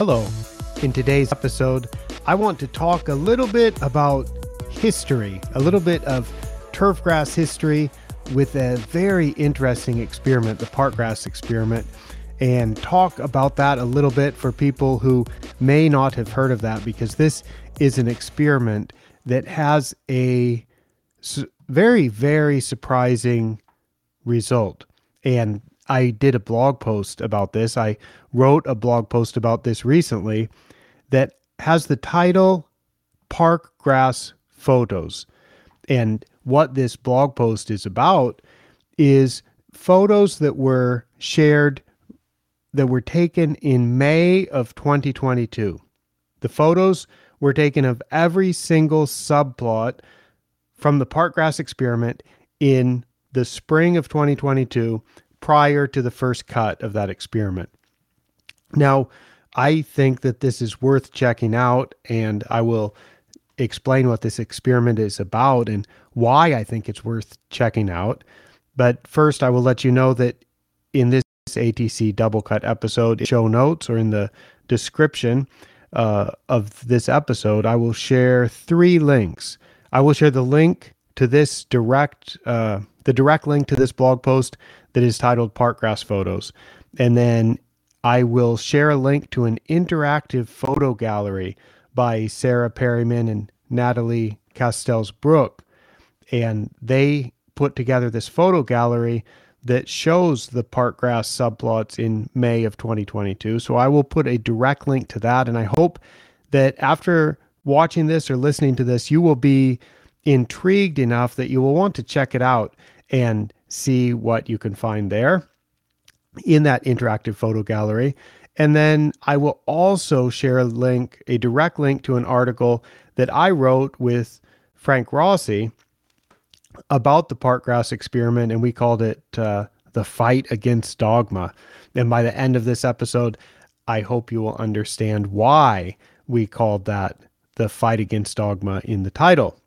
Hello. In today's episode, I want to talk a little bit about history, a little bit of turfgrass history with a very interesting experiment, the parkgrass experiment, and talk about that a little bit for people who may not have heard of that because this is an experiment that has a very, very surprising result. And I did a blog post about this. I wrote a blog post about this recently that has the title Park Grass Photos. And what this blog post is about is photos that were shared that were taken in May of 2022. The photos were taken of every single subplot from the parkgrass experiment in the spring of 2022 prior to the first cut of that experiment. Now, I think that this is worth checking out, and I will explain what this experiment is about and why I think it's worth checking out. But first, I will let you know that in this ATC double cut episode, show notes or in the description uh, of this episode, I will share three links. I will share the link to this direct, uh, the direct link to this blog post that is titled Parkgrass Photos. And then I will share a link to an interactive photo gallery by Sarah Perryman and Natalie Castells Brook. And they put together this photo gallery that shows the parkgrass subplots in May of 2022. So I will put a direct link to that. And I hope that after watching this or listening to this, you will be intrigued enough that you will want to check it out and see what you can find there in that interactive photo gallery. And then I will also share a link, a direct link to an article that I wrote with Frank Rossi about the parkgrass experiment, and we called it uh, The Fight Against Dogma. And by the end of this episode, I hope you will understand why we called that The Fight Against Dogma in the title.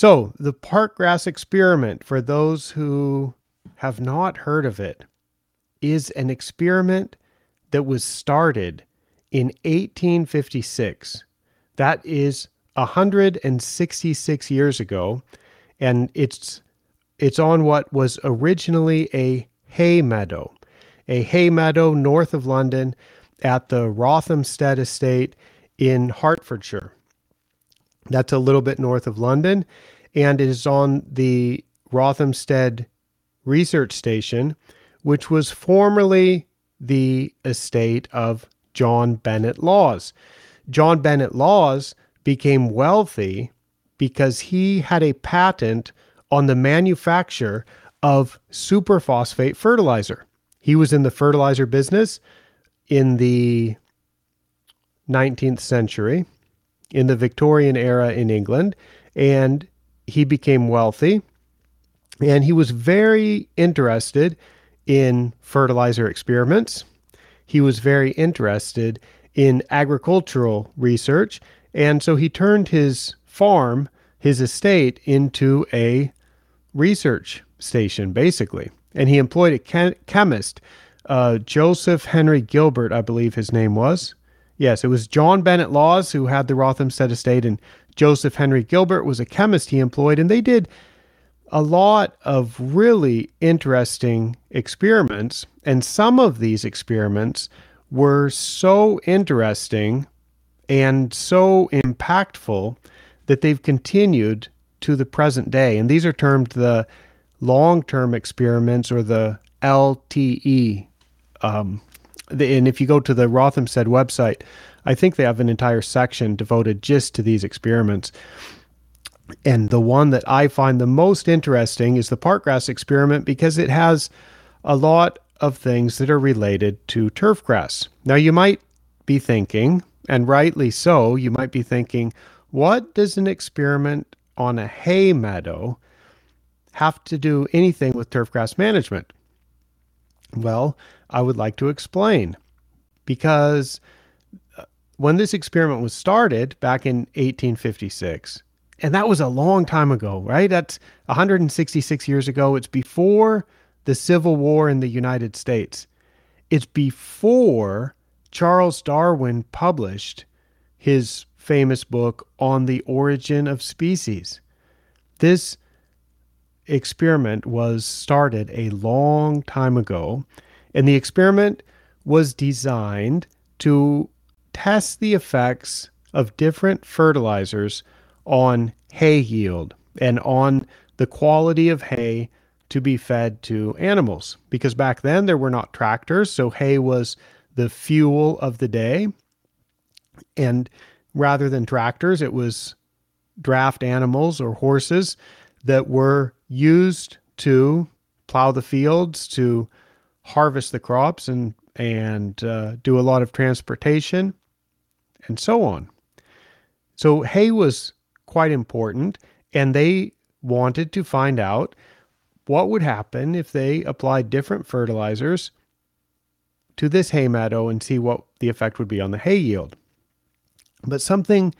So, the park grass experiment, for those who have not heard of it, is an experiment that was started in 1856. That is 166 years ago, and it's it's on what was originally a hay meadow, a hay meadow north of London at the Rothamsted Estate in Hertfordshire. That's a little bit north of London, and it is on the Rothamsted Research Station, which was formerly the estate of John Bennet Lawes. John Bennet Lawes became wealthy because he had a patent on the manufacture of superphosphate fertilizer. He was in the fertilizer business in the 19th century, in the Victorian era in England, and he became wealthy. And he was very interested in fertilizer experiments. He was very interested in agricultural research. And so he turned his farm, his estate, into a research station, basically. And he employed a chem- chemist, uh, Joseph Henry Gilbert, I believe his name was. Yes, it was John Bennet Lawes who had the Rothamsted estate, and Joseph Henry Gilbert was a chemist he employed. And they did a lot of really interesting experiments. And some of these experiments were so interesting and so impactful that they've continued to the present day. And these are termed the long term experiments or the LTE. Um, and if you go to the Rothamsted website, I think they have an entire section devoted just to these experiments. And the one that I find the most interesting is the parkgrass experiment because it has a lot of things that are related to turfgrass. Now, you might be thinking, and rightly so, you might be thinking, what does an experiment on a hay meadow have to do anything with turfgrass management? Well, I would like to explain because uh, when this experiment was started back in 1856, and that was a long time ago, right? That's 166 years ago. It's before the Civil War in the United States. It's before Charles Darwin published his famous book on the origin of species. This experiment was started a long time ago, and the experiment was designed to test the effects of different fertilizers on hay yield and on the quality of hay to be fed to animals. Because back then there were not tractors, so hay was the fuel of the day. And rather than tractors, it was draft animals or horses that were used to plow the fields, to harvest the crops, and and uh, do a lot of transportation, and so on. So hay was quite important, and they wanted to find out what would happen if they applied different fertilizers to this hay meadow and see what the effect would be on the hay yield. But something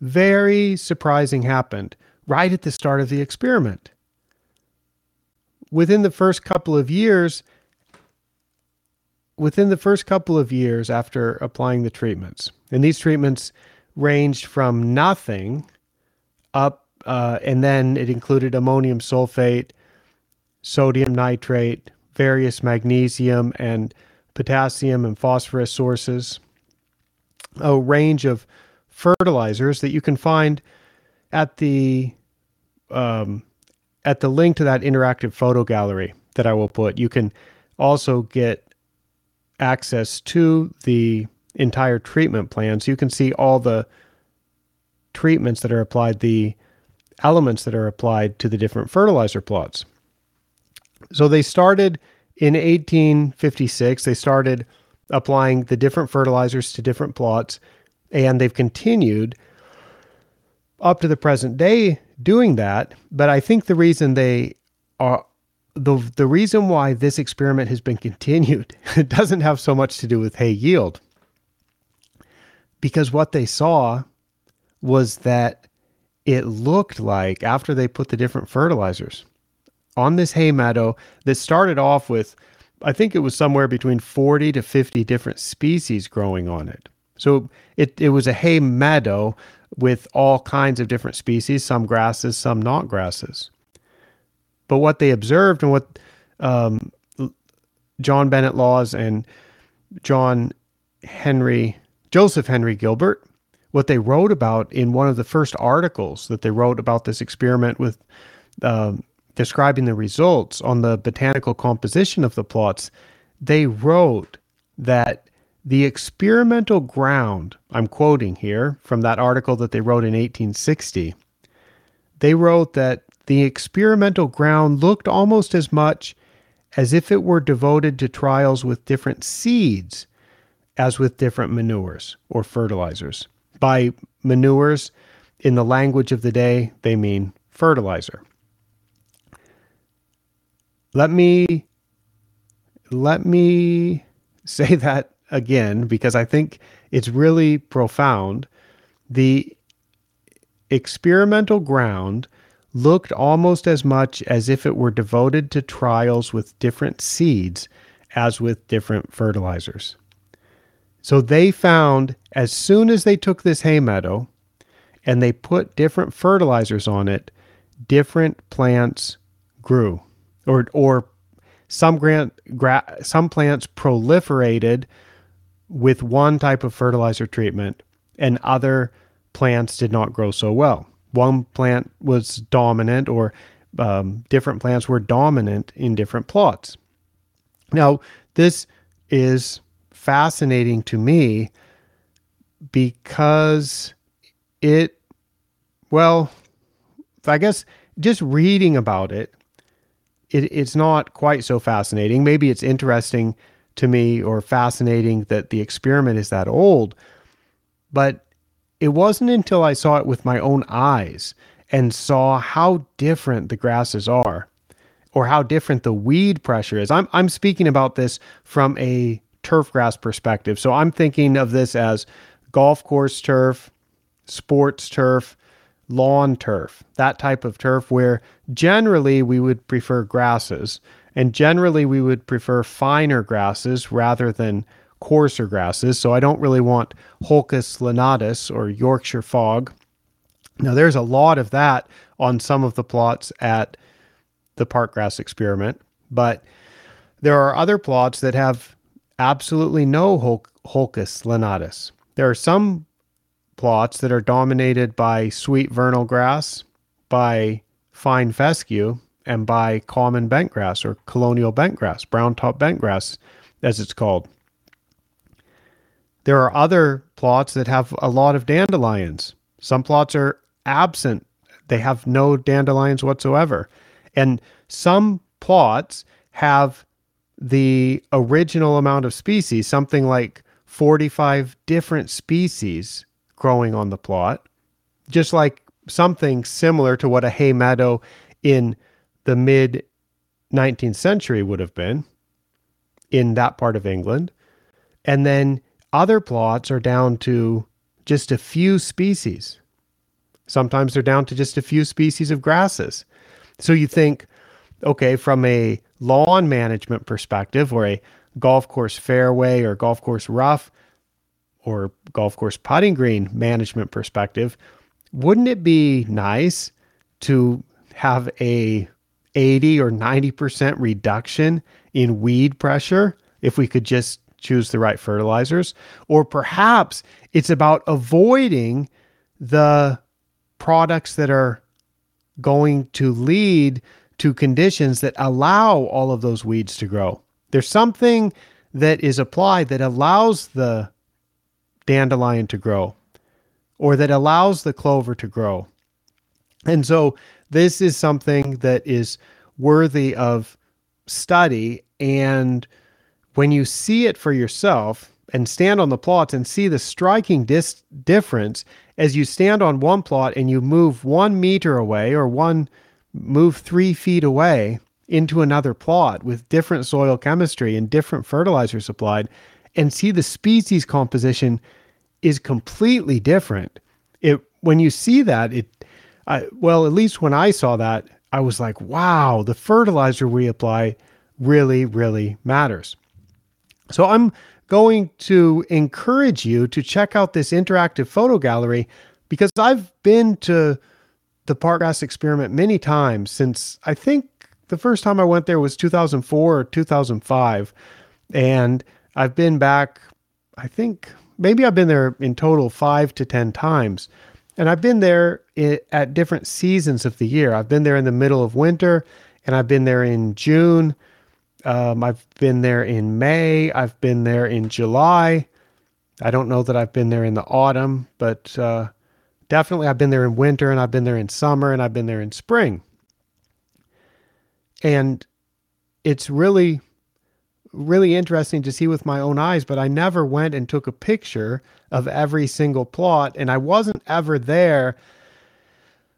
very surprising happened right at the start of the experiment. Within the first couple of years, within the first couple of years after applying the treatments, and these treatments ranged from nothing up, uh, and then it included ammonium sulfate, sodium nitrate, various magnesium and potassium and phosphorus sources, a range of fertilizers that you can find at the um, at the link to that interactive photo gallery that I will put. You can also get access to the entire treatment plan, so you can see all the treatments that are applied, the elements that are applied to the different fertilizer plots. So they started in 1856, they started applying the different fertilizers to different plots, and they've continued up to the present day doing that. But I think the reason they are the the reason why this experiment has been continued it doesn't have so much to do with hay yield. Because what they saw was that it looked like after they put the different fertilizers on this hay meadow that started off with, I think it was somewhere between 40 to 50 different species growing on it. So it, it was a hay meadow with all kinds of different species, some grasses, some not grasses. But what they observed and what um, John Bennet Lawes and John Henry, Joseph Henry Gilbert, what they wrote about in one of the first articles that they wrote about this experiment with um, describing the results on the botanical composition of the plots, they wrote that the experimental ground, I'm quoting here from that article that they wrote in 1860, they wrote that the experimental ground looked almost as much as if it were devoted to trials with different seeds as with different manures or fertilizers. By manures, in the language of the day, they mean fertilizer. Let me let me say that again because I think it's really profound. The experimental ground looked almost as much as if it were devoted to trials with different seeds as with different fertilizers. So they found as soon as they took this hay meadow and they put different fertilizers on it, different plants grew or or some grant gra- some plants proliferated with one type of fertilizer treatment and other plants did not grow so well. One plant was dominant or um, different plants were dominant in different plots. Now, this is fascinating to me because it, well, I guess just reading about it, it, it's not quite so fascinating. Maybe it's interesting to me or fascinating that the experiment is that old, but it wasn't until I saw it with my own eyes and saw how different the grasses are or how different the weed pressure is. I'm, I'm speaking about this from a turf grass perspective. So I'm thinking of this as golf course turf, sports turf, lawn turf, that type of turf where generally we would prefer grasses and generally we would prefer finer grasses rather than coarser grasses. So I don't really want Holcus lanatus or Yorkshire fog. Now, there's a lot of that on some of the plots at the park grass experiment, but there are other plots that have absolutely no Hol- Holcus lanatus. There are some plots that are dominated by sweet vernal grass, by fine fescue, and by common bentgrass or colonial bentgrass, brown top bentgrass, as it's called. There are other plots that have a lot of dandelions. Some plots are absent, they have no dandelions whatsoever. And some plots have the original amount of species, something like 45 different species growing on the plot, just like something similar to what a hay meadow in the mid 19th century would have been in that part of England. And then other plots are down to just a few species. Sometimes they're down to just a few species of grasses. So you think, okay, from a lawn management perspective or a golf course fairway or golf course rough or golf course putting green management perspective, wouldn't it be nice to have a 80 or 90% reduction in weed pressure if we could just choose the right fertilizers? Or perhaps it's about avoiding the products that are going to lead to conditions that allow all of those weeds to grow. There's something that is applied that allows the dandelion to grow or that allows the clover to grow. And so this is something that is worthy of study. And when you see it for yourself and stand on the plots and see the striking dis- difference as you stand on one plot and you move one meter away or one move three feet away into another plot with different soil chemistry and different fertilizers applied and see the species composition is completely different. It when you see that it I, well at least when I saw that I was like wow the fertilizer we apply really really matters. So I'm going to encourage you to check out this interactive photo gallery because I've been to the Parkgrass experiment many times since I think the first time I went there was 2004 or 2005. And I've been back, I think maybe I've been there in total five to 10 times. And I've been there at different seasons of the year. I've been there in the middle of winter and I've been there in June. Um, I've been there in May. I've been there in July. I don't know that I've been there in the autumn, but uh, definitely I've been there in winter and I've been there in summer and I've been there in spring. And it's really, really interesting to see with my own eyes, but I never went and took a picture of every single plot and I wasn't ever there.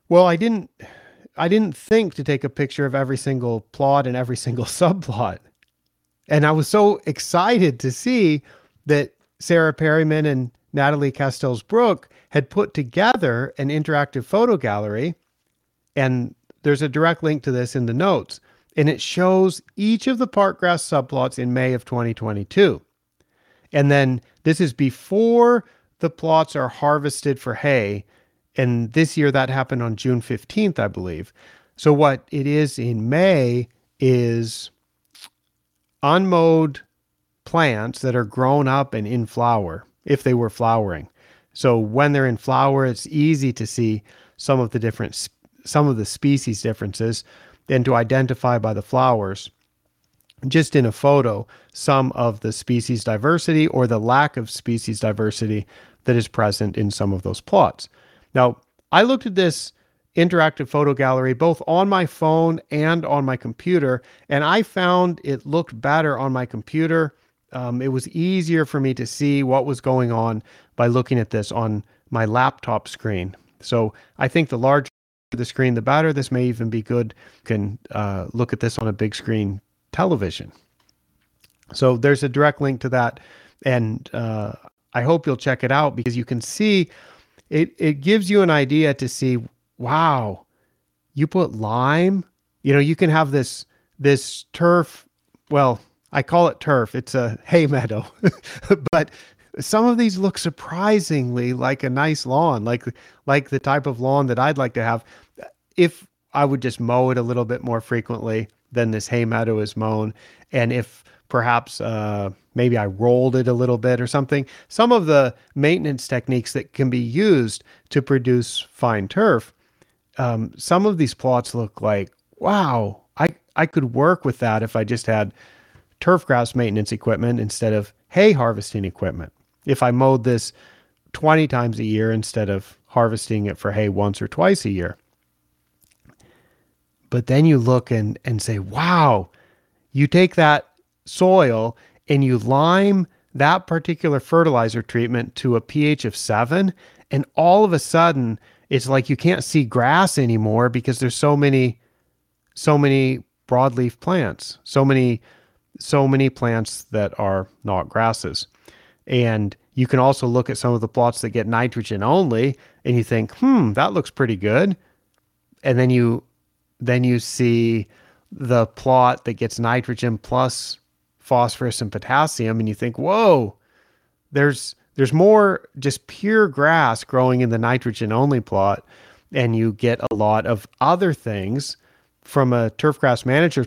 Well, I didn't I didn't think to take a picture of every single plot and every single subplot. And I was so excited to see that Sarah Perryman and Nathalie Castells-Brooke had put together an interactive photo gallery. And there's a direct link to this in the notes. And it shows each of the park grass subplots in May of 2022. And then this is before the plots are harvested for hay. And this year that happened on June 15th, I believe. So what it is in May is unmowed plants that are grown up and in flower if they were flowering. So when they're in flower, it's easy to see some of the different some of the species differences and to identify by the flowers just in a photo some of the species diversity or the lack of species diversity that is present in some of those plots. Now, I looked at this interactive photo gallery both on my phone and on my computer, and I found it looked better on my computer. Um, it was easier for me to see what was going on by looking at this on my laptop screen. So I think the larger the screen, the better. This may even be good. You can uh, look at this on a big screen television. So there's a direct link to that, and uh, I hope you'll check it out because you can see it. It gives you an idea to see. Wow, you put lime. You know, you can have this this turf. Well, I call it turf. It's a hay meadow, but some of these look surprisingly like a nice lawn, like like the type of lawn that I'd like to have. If I would just mow it a little bit more frequently than this hay meadow is mown, and if perhaps uh, maybe I rolled it a little bit or something. Some of the maintenance techniques that can be used to produce fine turf. Um, some of these plots look like wow, I I could work with that if I just had turf grass maintenance equipment instead of hay harvesting equipment. If I mowed this 20 times a year instead of harvesting it for hay once or twice a year. But then you look and, and say, wow, you take that soil and you lime that particular fertilizer treatment to a pH of seven, and all of a sudden it's like you can't see grass anymore because there's so many, so many broadleaf plants, so many, so many plants that are not grasses. And you can also look at some of the plots that get nitrogen only and you think, hmm, that looks pretty good. And then you then you see the plot that gets nitrogen plus phosphorus and potassium and you think, whoa, there's there's more just pure grass growing in the nitrogen only plot and you get a lot of other things from a turfgrass manager's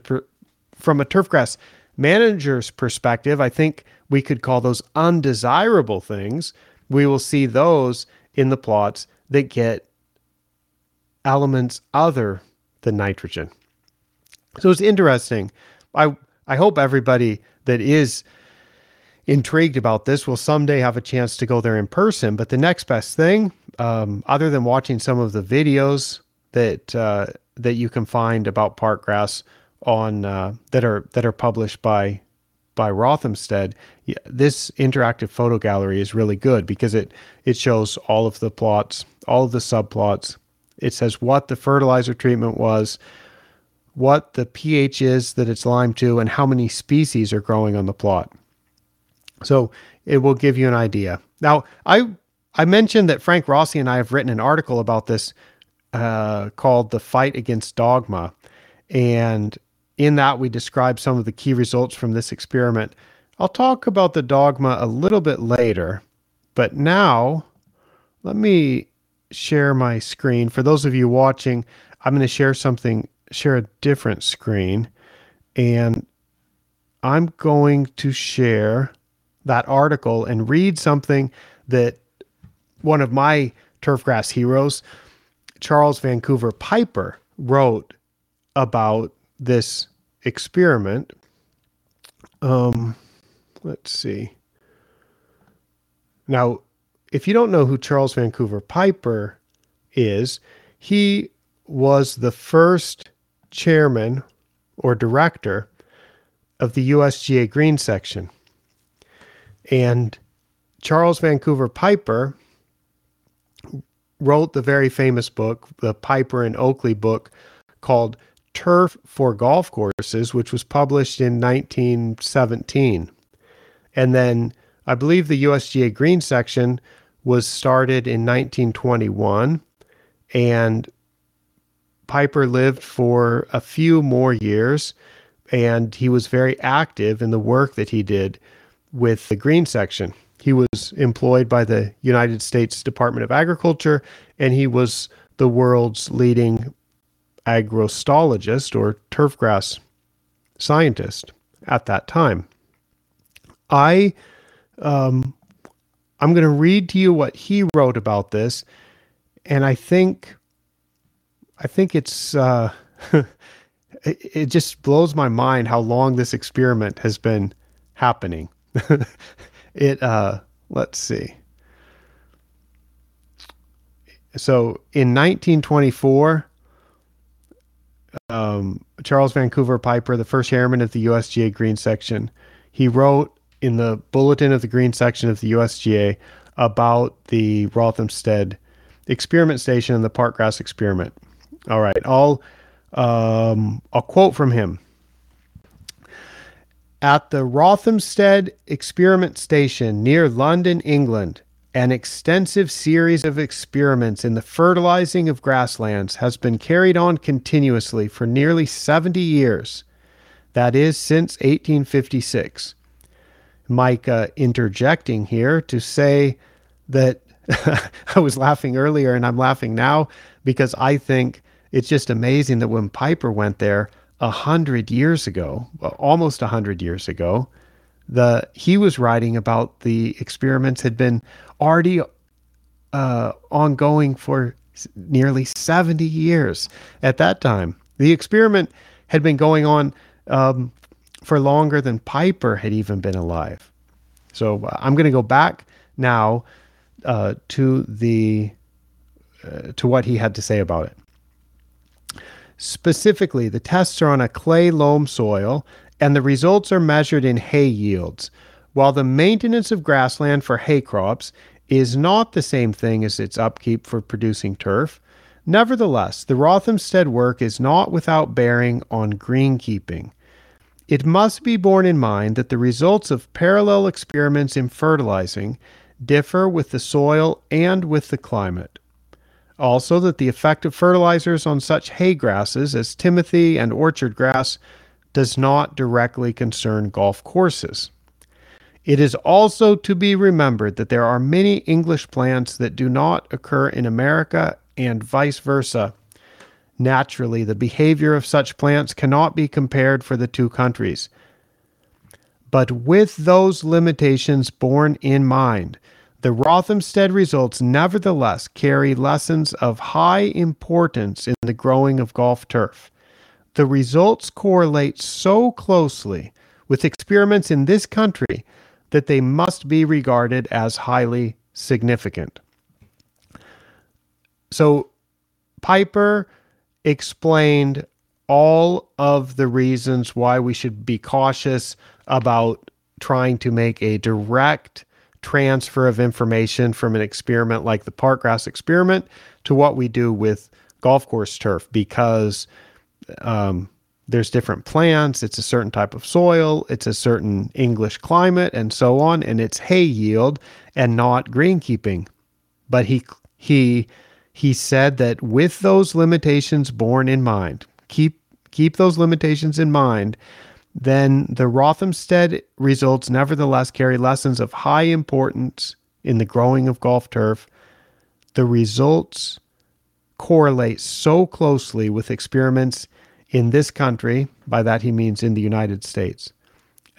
from a turfgrass manager's perspective i think we could call those undesirable things. We will see those in the plots that get elements other than nitrogen. So it's interesting. I I hope everybody that is intrigued about this will someday have a chance to go there in person. But the next best thing, um, other than watching some of the videos that uh, that you can find about park grass on uh, that are that are published by by Rothamsted, this interactive photo gallery is really good because it it shows all of the plots, all of the subplots. It says what the fertilizer treatment was, what the pH is that it's limed to, and how many species are growing on the plot. So it will give you an idea. Now, I I mentioned that Frank Rossi and I have written an article about this uh, called "The Fight Against Dogma," and in that we describe some of the key results from this experiment. I'll talk about the dogma a little bit later, but now let me share my screen. For those of you watching, I'm going to share something share a different screen and I'm going to share that article and read something that one of my turfgrass heroes, Charles Vancouver Piper, wrote about this experiment. Um, let's see. Now, if you don't know who Charles Vancouver Piper is, he was the first chairman or director of the USGA Green section. And Charles Vancouver Piper wrote the very famous book, the Piper and Oakley book called Turf for Golf Courses, which was published in 1917. And then I believe the USGA Green section was started in 1921 and Piper lived for a few more years, and he was very active in the work that he did with the green section. He was employed by the United States Department of Agriculture, and he was the world's leading agrostologist or turfgrass scientist at that time. I um, I'm going to read to you what he wrote about this, and I think I think it's uh, it, it just blows my mind how long this experiment has been happening. it uh, let's see. So in 1924, um, Charles Vancouver Piper, the first chairman of the USGA Green Section, he wrote in the bulletin of the Green Section of the USGA about the Rothamsted experiment station and the park grass experiment. All right, I'll um, a quote from him. At the Rothamsted Experiment Station near London, England, an extensive series of experiments in the fertilizing of grasslands has been carried on continuously for nearly 70 years. That is since 1856. Mike uh, interjecting here to say that I was laughing earlier and I'm laughing now because I think it's just amazing that when Piper went there a hundred years ago, almost a hundred years ago, the he was writing about the experiments had been already uh, ongoing for nearly 70 years at that time. The experiment had been going on um, for longer than Piper had even been alive. So uh, I'm going to go back now uh, to the uh, to what he had to say about it. Specifically, the tests are on a clay loam soil, and the results are measured in hay yields. While the maintenance of grassland for hay crops is not the same thing as its upkeep for producing turf, nevertheless, the Rothamsted work is not without bearing on greenkeeping. It must be borne in mind that the results of parallel experiments in fertilizing differ with the soil and with the climate. Also, that the effect of fertilizers on such hay grasses as timothy and orchard grass does not directly concern golf courses. It is also to be remembered that there are many English plants that do not occur in America and vice versa. Naturally, the behavior of such plants cannot be compared for the two countries. But with those limitations borne in mind, the Rothamsted results nevertheless carry lessons of high importance in the growing of golf turf. The results correlate so closely with experiments in this country that they must be regarded as highly significant. So, Piper explained all of the reasons why we should be cautious about trying to make a direct transfer of information from an experiment like the park grass experiment to what we do with golf course turf because um, there's different plants, it's a certain type of soil, it's a certain English climate, and so on, and it's hay yield and not greenkeeping. But he he he said that with those limitations borne in mind, keep keep those limitations in mind, then the Rothamsted results nevertheless carry lessons of high importance in the growing of golf turf. The results correlate so closely with experiments in this country, by that he means in the United States,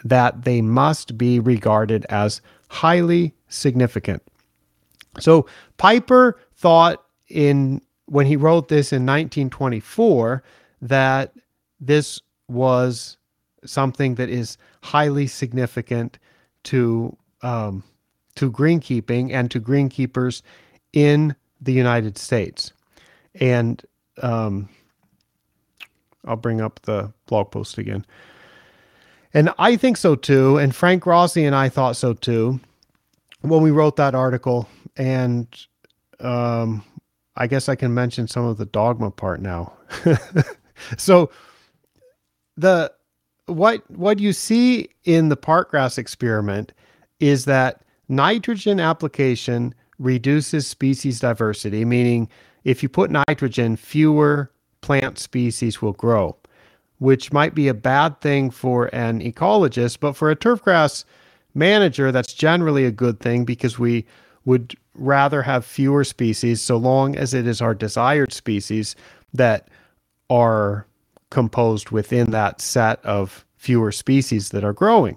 that they must be regarded as highly significant. So Piper thought in when he wrote this in 1924 that this was something that is highly significant to um, to greenkeeping and to greenkeepers in the United States. And um, I'll bring up the blog post again. And I think so too. And Frank Rossi and I thought so too when we wrote that article. And um, I guess I can mention some of the dogma part now. so the what what you see in the park grass experiment is that nitrogen application reduces species diversity, meaning if you put nitrogen, fewer plant species will grow, which might be a bad thing for an ecologist, but for a turfgrass manager, that's generally a good thing because we would rather have fewer species so long as it is our desired species that are composed within that set of fewer species that are growing.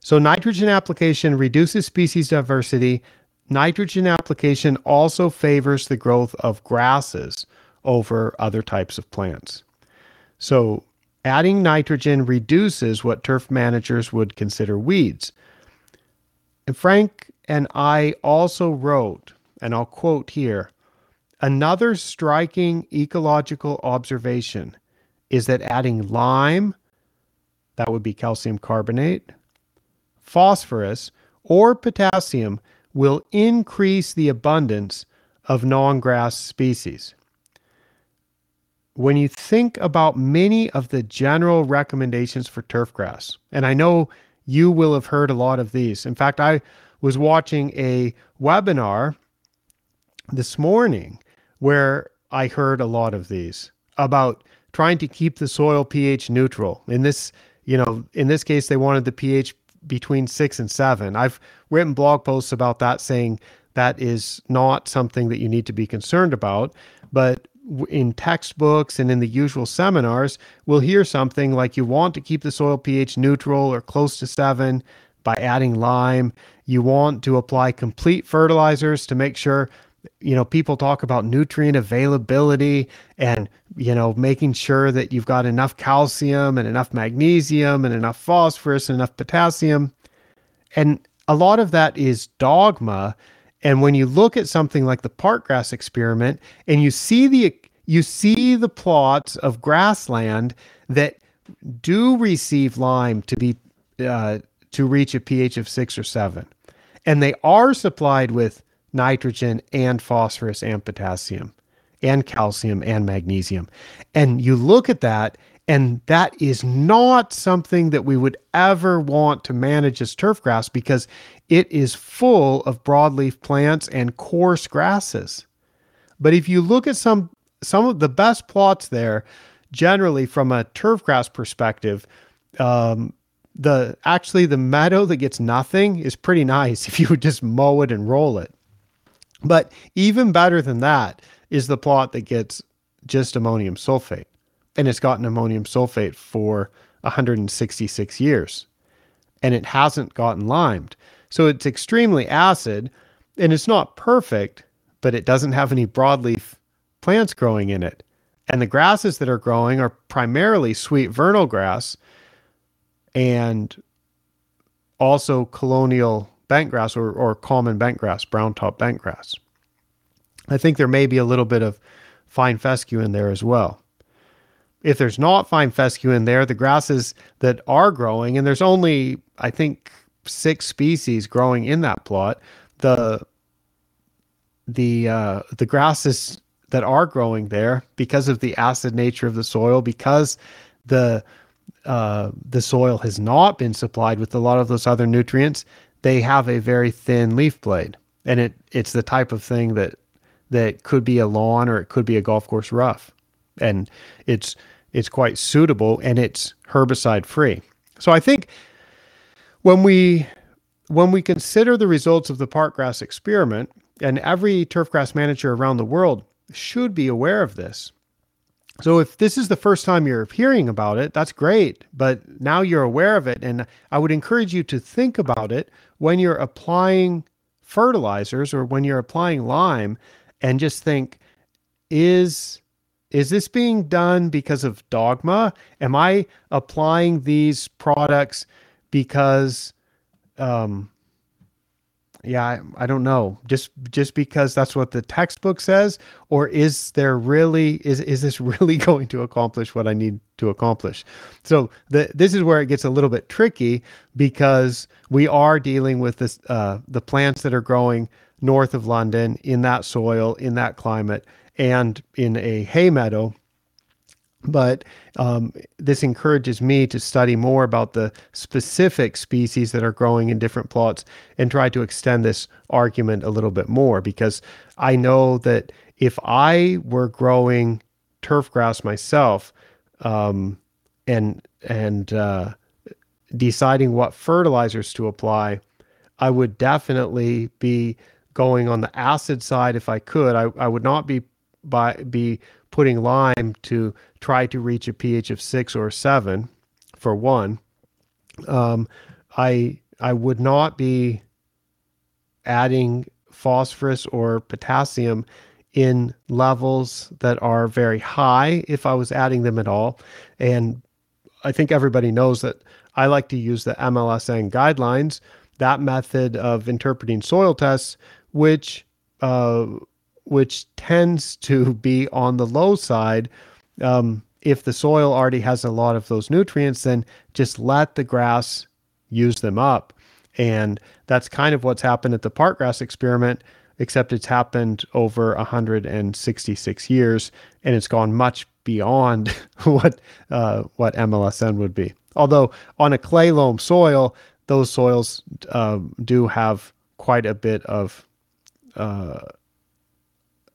So, nitrogen application reduces species diversity. Nitrogen application also favors the growth of grasses over other types of plants. So, adding nitrogen reduces what turf managers would consider weeds. And Frank and I also wrote, and I'll quote here Another striking ecological observation is that adding lime, that would be calcium carbonate, phosphorus, or potassium will increase the abundance of non grass species. When you think about many of the general recommendations for turf grass, and I know you will have heard a lot of these. In fact, I was watching a webinar this morning where I heard a lot of these about trying to keep the soil pH neutral. In this, you know, in this case, they wanted the pH between six and seven. I've written blog posts about that saying that is not something that you need to be concerned about. But in textbooks and in the usual seminars, we'll hear something like you want to keep the soil pH neutral or close to seven by adding lime. You want to apply complete fertilizers to make sure you know people talk about nutrient availability and you know making sure that you've got enough calcium and enough magnesium and enough phosphorus and enough potassium. And a lot of that is dogma. And when you look at something like the park grass experiment and you see the you see the plots of grassland that do receive lime to be uh, to reach a pH of six or seven, and they are supplied with nitrogen and phosphorus and potassium and calcium and magnesium. And you look at that, and that is not something that we would ever want to manage as turf grass because it is full of broadleaf plants and coarse grasses. But if you look at some some of the best plots there, generally from a turf grass perspective, um, the actually the meadow that gets nothing is pretty nice if you would just mow it and roll it. But even better than that is the plot that gets just ammonium sulfate. And it's gotten ammonium sulfate for 166 years. And it hasn't gotten limed. So it's extremely acid and it's not perfect, but it doesn't have any broadleaf plants growing in it. And the grasses that are growing are primarily sweet vernal grass and also colonial bentgrass or, or common bentgrass, brown top bentgrass. I think there may be a little bit of fine fescue in there as well. If there's not fine fescue in there, the grasses that are growing, and there's only, I think, six species growing in that plot. The the uh, the grasses that are growing there because of the acid nature of the soil, because the uh, the soil has not been supplied with a lot of those other nutrients, they have a very thin leaf blade, and it it's the type of thing that that could be a lawn or it could be a golf course rough, and it's it's quite suitable and it's herbicide free. So I think when we when we consider the results of the park grass experiment, and every turfgrass manager around the world should be aware of this. So if this is the first time you're hearing about it, that's great, but now you're aware of it and I would encourage you to think about it when you're applying fertilizers or when you're applying lime and just think is is this being done because of dogma? Am I applying these products because um yeah I, I, don't know. Just just because that's what the textbook says or is there really is is this really going to accomplish what i need to accomplish? So the, this is where it gets a little bit tricky because we are dealing with this uh, the plants that are growing north of london in that soil in that climate and in a hay meadow but um, this encourages me to study more about the specific species that are growing in different plots and try to extend this argument a little bit more because I know that if I were growing turf grass myself um, and and uh, deciding what fertilizers to apply, I would definitely be going on the acid side if I could. I, I would not be by be putting lime to try to reach a pH of six or seven, for one. Um, I I would not be adding phosphorus or potassium in levels that are very high if I was adding them at all. And I think everybody knows that I like to use the MLSN guidelines, that method of interpreting soil tests, which uh, which tends to be on the low side. Um, if the soil already has a lot of those nutrients, then just let the grass use them up. And that's kind of what's happened at the park grass experiment, except it's happened over 166 years and it's gone much beyond what uh, what MLSN would be. Although on a clay loam soil, those soils uh, do have quite a bit of uh,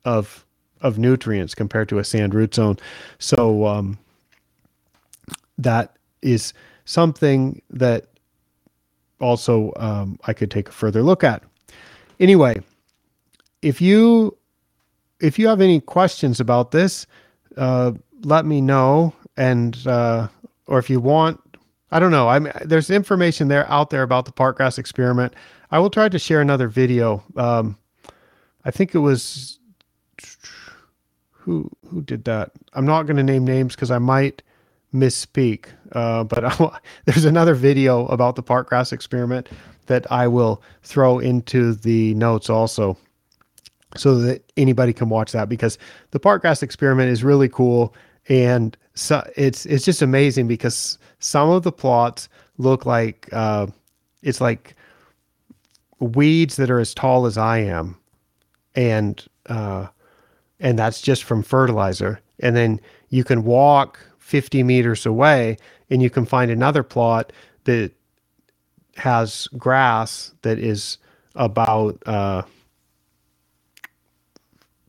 of of nutrients compared to a sand root zone. So um, that is something that also um, I could take a further look at. Anyway, if you if you have any questions about this, uh, let me know, and uh, or if you want, I don't know. I'm there's information there out there about the park grass experiment. I will try to share another video. Um, I think it was who who did that. I'm not going to name names because I might misspeak. Uh, but I, there's another video about the park grass experiment that I will throw into the notes also so that anybody can watch that because the park grass experiment is really cool and so it's it's just amazing because some of the plots look like uh, it's like weeds that are as tall as I am and uh, and that's just from fertilizer and then you can walk 50 meters away and you can find another plot that has grass that is about uh,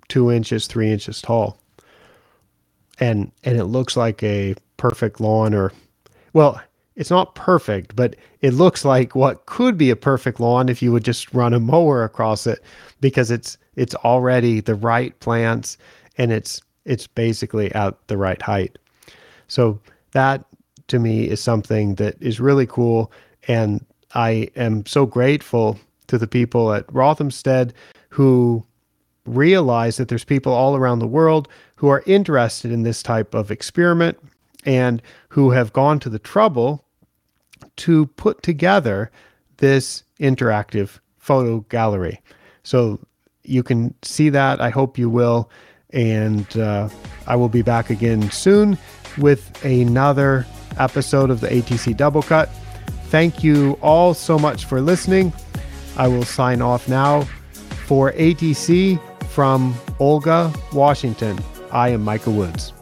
two inches, three inches tall. And, and it looks like a perfect lawn or, well, it's not perfect, but it looks like what could be a perfect lawn if you would just run a mower across it because it's, it's already the right plants and it's, it's basically at the right height. So that to me is something that is really cool. And I am so grateful to the people at Rothamsted who realize that there's people all around the world who are interested in this type of experiment and who have gone to the trouble to put together this interactive photo gallery. So you can see that. I hope you will. And uh, I will be back again soon with another episode of the ATC Double Cut. Thank you all so much for listening. I will sign off now. For ATC from Olga, Washington, I am Micah Woods.